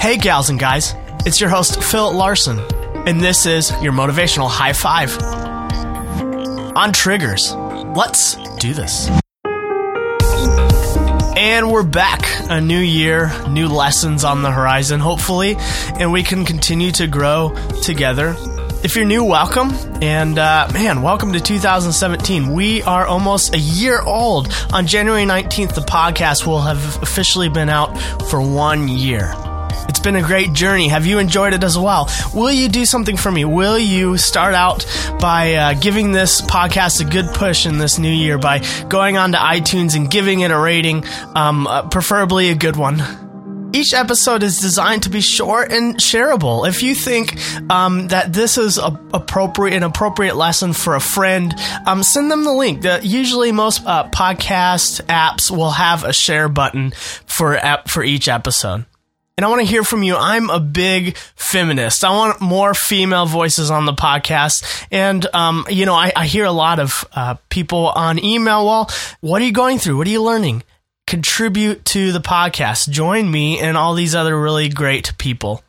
Hey, gals and guys, it's your host, Phil Larson, and this is your motivational high five on triggers. Let's do this. And we're back. A new year, new lessons on the horizon, hopefully, and we can continue to grow together. If you're new, welcome. And uh, man, welcome to 2017. We are almost a year old. On January 19th, the podcast will have officially been out for one year. It's been a great journey. Have you enjoyed it as well? Will you do something for me? Will you start out by uh, giving this podcast a good push in this new year by going on to iTunes and giving it a rating, um, uh, preferably a good one? Each episode is designed to be short and shareable. If you think um, that this is a, appropriate, an appropriate lesson for a friend, um, send them the link. The, usually, most uh, podcast apps will have a share button for for each episode and I want to hear from you. I'm a big feminist. I want more female voices on the podcast. And, um, you know, I, I, hear a lot of uh, people on email. Well, what are you going through? What are you learning? Contribute to the podcast. Join me and all these other really great people.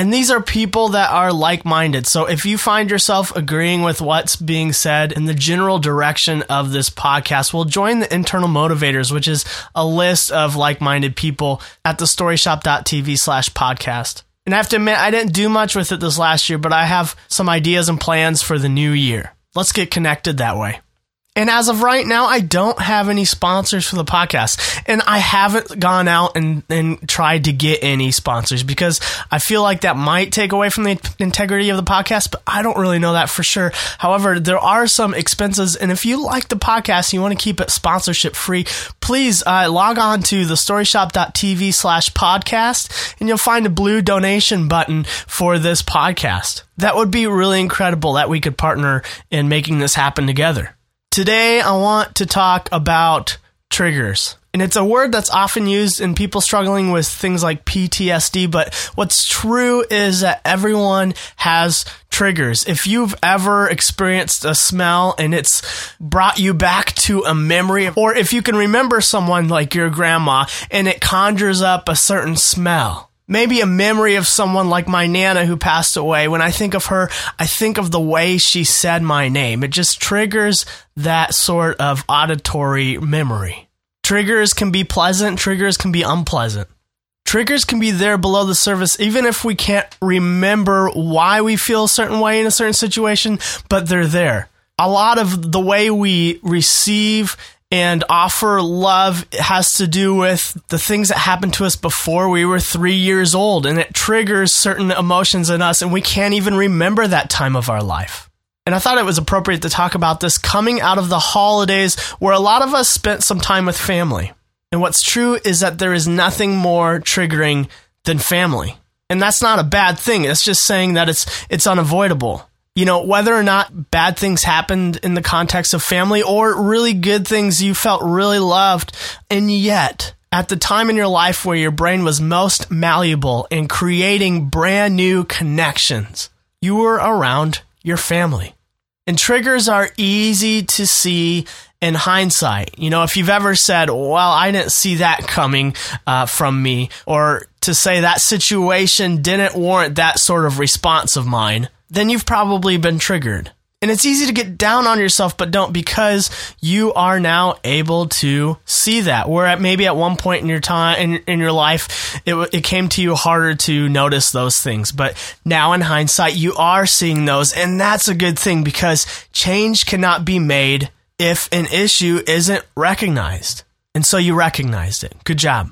And these are people that are like minded. So if you find yourself agreeing with what's being said in the general direction of this podcast, well, join the internal motivators, which is a list of like minded people at the storyshop.tv slash podcast. And I have to admit, I didn't do much with it this last year, but I have some ideas and plans for the new year. Let's get connected that way. And as of right now, I don't have any sponsors for the podcast. And I haven't gone out and, and tried to get any sponsors because I feel like that might take away from the integrity of the podcast, but I don't really know that for sure. However, there are some expenses. And if you like the podcast and you want to keep it sponsorship free, please uh, log on to thestoryshop.tv slash podcast and you'll find a blue donation button for this podcast. That would be really incredible that we could partner in making this happen together. Today, I want to talk about triggers. And it's a word that's often used in people struggling with things like PTSD, but what's true is that everyone has triggers. If you've ever experienced a smell and it's brought you back to a memory, or if you can remember someone like your grandma and it conjures up a certain smell, maybe a memory of someone like my Nana who passed away. When I think of her, I think of the way she said my name. It just triggers that sort of auditory memory. Triggers can be pleasant, triggers can be unpleasant. Triggers can be there below the surface, even if we can't remember why we feel a certain way in a certain situation, but they're there. A lot of the way we receive and offer love has to do with the things that happened to us before we were three years old, and it triggers certain emotions in us, and we can't even remember that time of our life. And I thought it was appropriate to talk about this coming out of the holidays where a lot of us spent some time with family. And what's true is that there is nothing more triggering than family. And that's not a bad thing. It's just saying that it's it's unavoidable you know, whether or not bad things happened in the context of family or really good things you felt really loved. And yet, at the time in your life where your brain was most malleable in creating brand new connections, you were around your family. And triggers are easy to see in hindsight. You know, if you've ever said, well, I didn't see that coming uh, from me, or to say that situation didn't warrant that sort of response of mine, then you've probably been triggered. And it's easy to get down on yourself, but don't because you are now able to see that. Where at maybe at one point in your time in, in your life, it, it came to you harder to notice those things. But now in hindsight, you are seeing those. And that's a good thing because change cannot be made if an issue isn't recognized. And so you recognized it. Good job.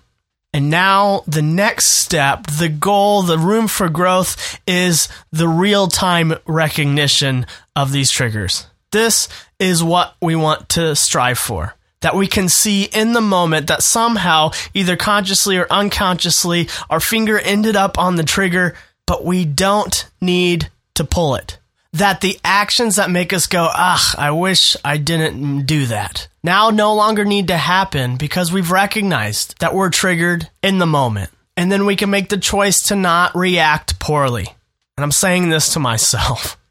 And now the next step, the goal, the room for growth is the real time recognition of these triggers. This is what we want to strive for. That we can see in the moment that somehow, either consciously or unconsciously, our finger ended up on the trigger, but we don't need to pull it that the actions that make us go, ah, I wish I didn't do that, now no longer need to happen because we've recognized that we're triggered in the moment. And then we can make the choice to not react poorly. And I'm saying this to myself.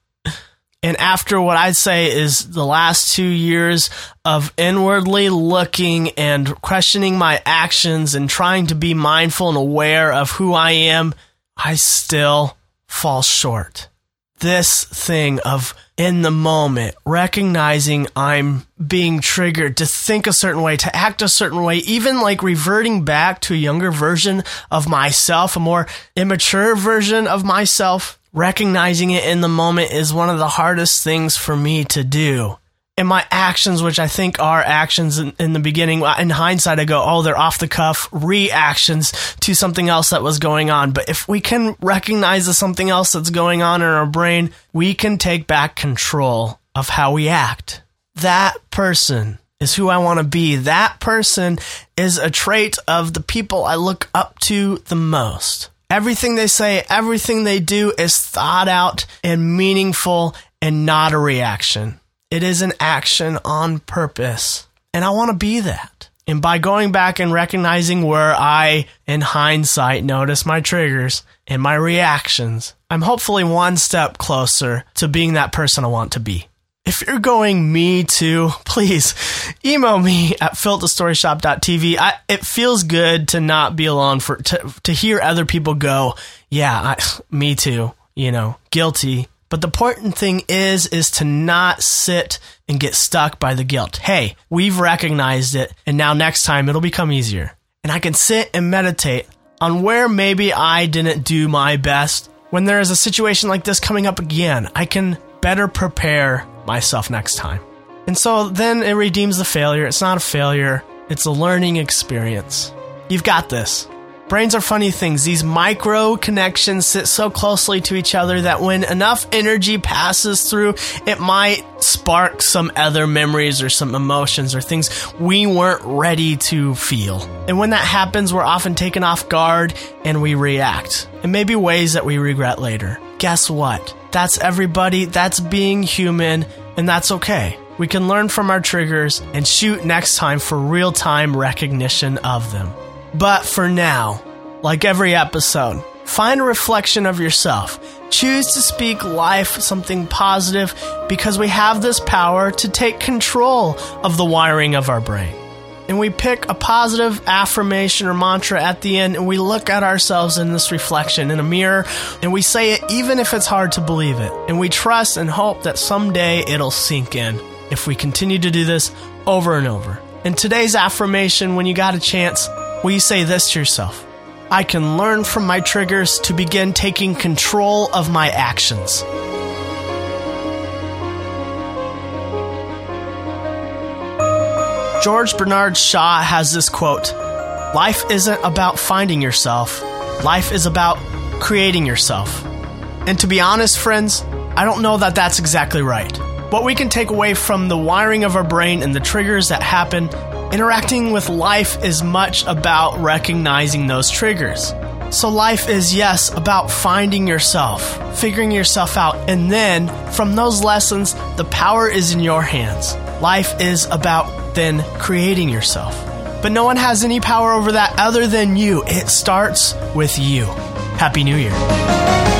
And after what I'd say is the last two years of inwardly looking and questioning my actions and trying to be mindful and aware of who I am, I still fall short. This thing of in the moment, recognizing I'm being triggered to think a certain way, to act a certain way, even like reverting back to a younger version of myself, a more immature version of myself, recognizing it in the moment is one of the hardest things for me to do and my actions, which I think are actions in, in, the beginning, in hindsight, I go, oh, they're off the cuff reactions to something else that was going on. But if we can recognize there's something else that's going on in our brain, we can take back control of how we act. That person is who I want to be. That person is a trait of the people I look up to the most. Everything they say, everything they do is thought out and meaningful and not a reaction. It is an action on purpose. And I want to be that. And by going back and recognizing where I, in hindsight, notice my triggers and my reactions, I'm hopefully one step closer to being that person I want to be. If you're going me too, please email me at phil@storyshop.tv. I, it feels good to not be alone for to to hear other people go, yeah, I, me too. You know, guilty but the important thing is, is to not sit and get stuck by the guilt. Hey, we've recognized it, and now next time it'll become easier. And I can sit and meditate on where maybe I didn't do my best. When there is a situation like this coming up again, I can better prepare myself next time. And so then it redeems the failure. It's not a failure, it's a learning experience. You've got this. Brains are funny things. These micro connections sit so closely to each other that when enough energy passes through, it might spark some other memories or some emotions or things we weren't ready to feel. And when that happens, we're often taken off guard and we react in maybe ways that we regret later. Guess what? That's everybody. That's being human and that's okay. We can learn from our triggers and shoot next time for real time recognition of them. But for now, like every episode, find a reflection of yourself. Choose to speak life, something positive, because we have this power to take control of the wiring of our brain. And we pick a positive affirmation or mantra at the end, and we look at ourselves in this reflection in a mirror, and we say it even if it's hard to believe it. And we trust and hope that someday it'll sink in if we continue to do this over and over. And today's affirmation, when you got a chance, Will you say this to yourself? I can learn from my triggers to begin taking control of my actions. George Bernard Shaw has this quote Life isn't about finding yourself, life is about creating yourself. And to be honest, friends, I don't know that that's exactly right. What we can take away from the wiring of our brain and the triggers that happen Interacting with life is much about recognizing those triggers. So, life is, yes, about finding yourself, figuring yourself out, and then from those lessons, the power is in your hands. Life is about then creating yourself. But no one has any power over that other than you. It starts with you. Happy New Year.